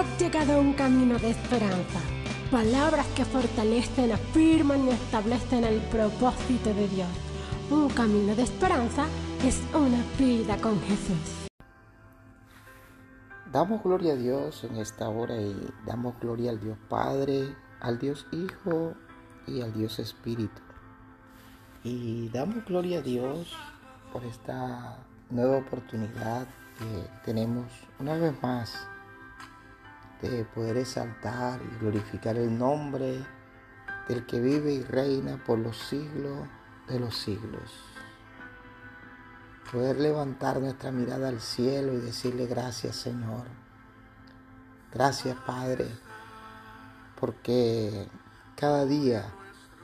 has llegado a un camino de esperanza. Palabras que fortalecen, afirman y establecen el propósito de Dios. Un camino de esperanza es una vida con Jesús. Damos gloria a Dios en esta hora y damos gloria al Dios Padre, al Dios Hijo y al Dios Espíritu. Y damos gloria a Dios por esta nueva oportunidad que tenemos una vez más de poder exaltar y glorificar el nombre del que vive y reina por los siglos de los siglos. Poder levantar nuestra mirada al cielo y decirle gracias Señor. Gracias Padre, porque cada día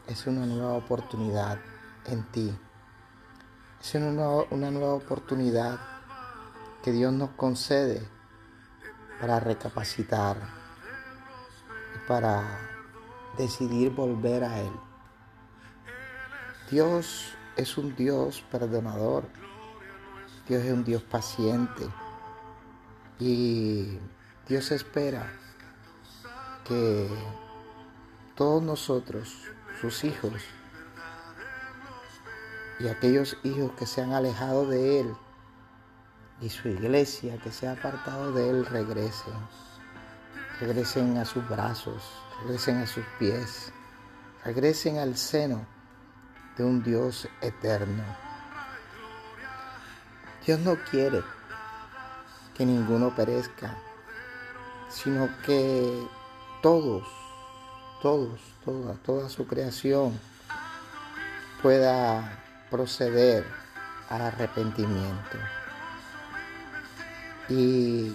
es una nueva oportunidad en ti. Es una nueva, una nueva oportunidad que Dios nos concede para recapacitar y para decidir volver a Él. Dios es un Dios perdonador. Dios es un Dios paciente. Y Dios espera que todos nosotros, sus hijos, y aquellos hijos que se han alejado de Él, y su iglesia que se ha apartado de Él, regresen. Regresen a sus brazos, regresen a sus pies, regresen al seno de un Dios eterno. Dios no quiere que ninguno perezca, sino que todos, todos, toda, toda su creación pueda proceder al arrepentimiento. Y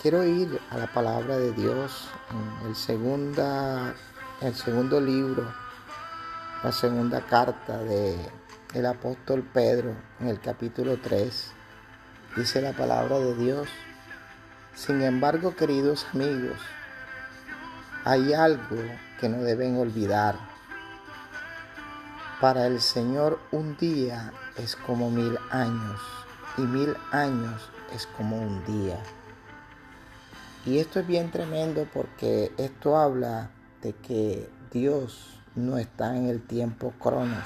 quiero ir a la palabra de Dios en el, segunda, el segundo libro, la segunda carta de el apóstol Pedro en el capítulo 3. Dice la palabra de Dios. Sin embargo, queridos amigos, hay algo que no deben olvidar. Para el Señor un día es como mil años y mil años es como un día. Y esto es bien tremendo porque esto habla de que Dios no está en el tiempo cronos,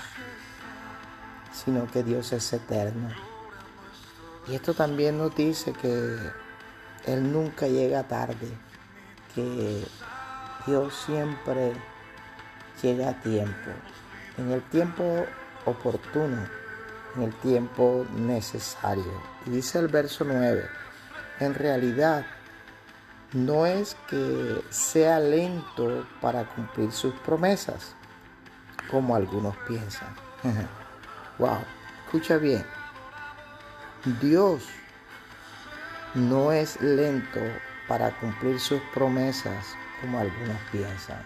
sino que Dios es eterno. Y esto también nos dice que Él nunca llega tarde, que Dios siempre llega a tiempo, en el tiempo oportuno en el tiempo necesario. Y dice el verso 9, en realidad no es que sea lento para cumplir sus promesas, como algunos piensan. wow, escucha bien. Dios no es lento para cumplir sus promesas, como algunos piensan.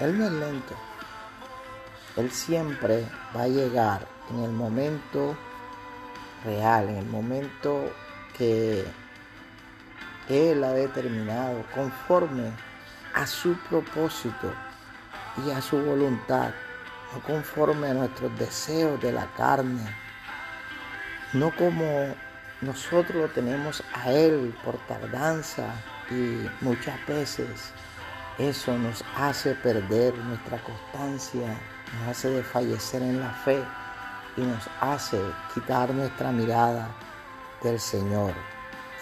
Él no es lento. Él siempre va a llegar en el momento real, en el momento que Él ha determinado conforme a su propósito y a su voluntad, no conforme a nuestros deseos de la carne, no como nosotros lo tenemos a Él por tardanza y muchas veces eso nos hace perder nuestra constancia, nos hace desfallecer en la fe y nos hace quitar nuestra mirada del Señor.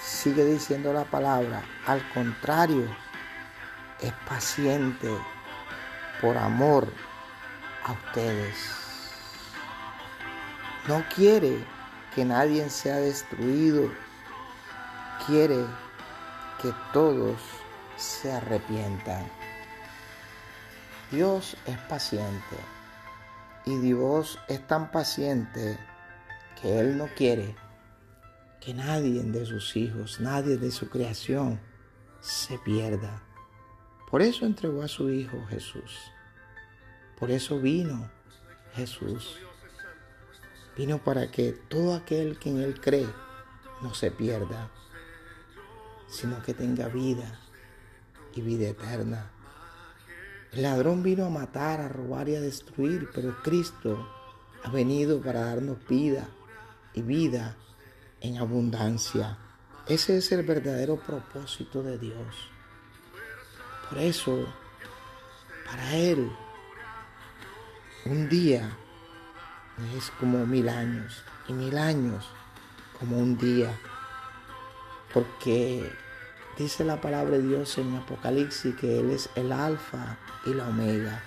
Sigue diciendo la palabra, al contrario, es paciente por amor a ustedes. No quiere que nadie sea destruido, quiere que todos se arrepientan. Dios es paciente y Dios es tan paciente que Él no quiere que nadie de sus hijos, nadie de su creación se pierda. Por eso entregó a su Hijo Jesús. Por eso vino Jesús. Vino para que todo aquel que en Él cree no se pierda, sino que tenga vida y vida eterna. El ladrón vino a matar, a robar y a destruir, pero Cristo ha venido para darnos vida y vida en abundancia. Ese es el verdadero propósito de Dios. Por eso, para Él, un día es como mil años y mil años como un día. Porque dice la palabra de Dios en Apocalipsis que Él es el alfa y la omega,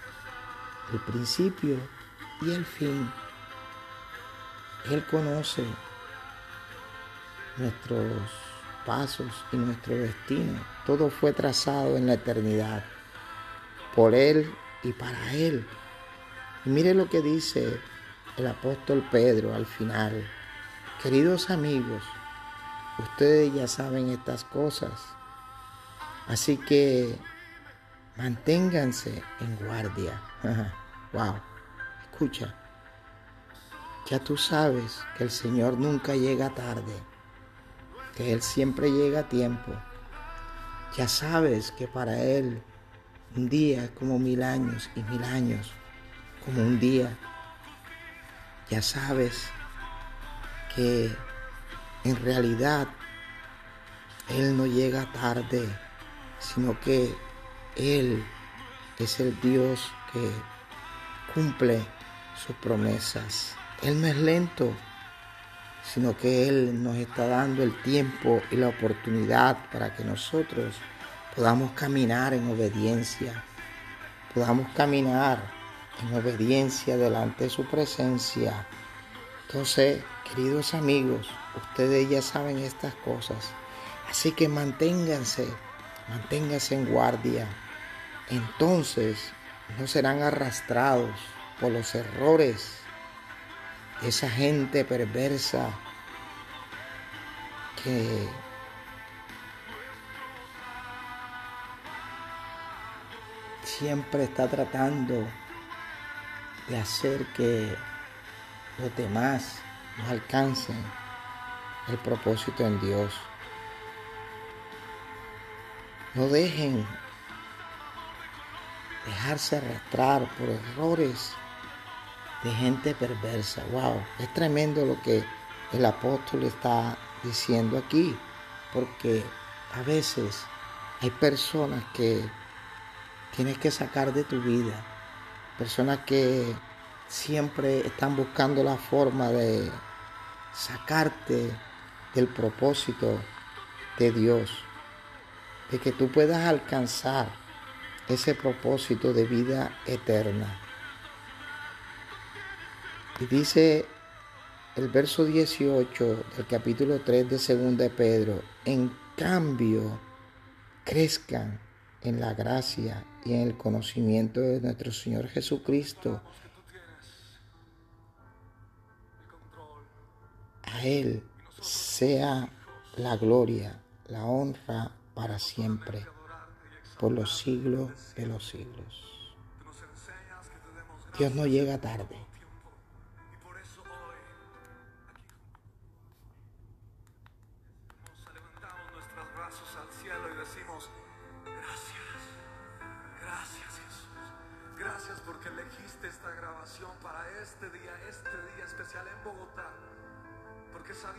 el principio y el fin. Él conoce nuestros pasos y nuestro destino. Todo fue trazado en la eternidad por Él y para Él. Y mire lo que dice el apóstol Pedro al final. Queridos amigos, ustedes ya saben estas cosas. Así que manténganse en guardia. wow, escucha. Ya tú sabes que el Señor nunca llega tarde, que Él siempre llega a tiempo. Ya sabes que para Él un día como mil años y mil años como un día. Ya sabes que en realidad Él no llega tarde, sino que Él es el Dios que cumple sus promesas. Él no es lento, sino que Él nos está dando el tiempo y la oportunidad para que nosotros podamos caminar en obediencia, podamos caminar en obediencia delante de su presencia. Entonces, queridos amigos, ustedes ya saben estas cosas. Así que manténganse, manténganse en guardia. Entonces no serán arrastrados por los errores esa gente perversa que siempre está tratando de hacer que los demás no alcancen el propósito en Dios. No dejen dejarse arrastrar por errores de gente perversa. Wow, es tremendo lo que el apóstol está diciendo aquí, porque a veces hay personas que tienes que sacar de tu vida, personas que siempre están buscando la forma de sacarte del propósito de Dios, de que tú puedas alcanzar ese propósito de vida eterna. Y dice el verso 18 del capítulo 3 de 2 de Pedro, en cambio, crezcan en la gracia y en el conocimiento de nuestro Señor Jesucristo. A Él sea la gloria, la honra para siempre, por los siglos de los siglos. Dios no llega tarde.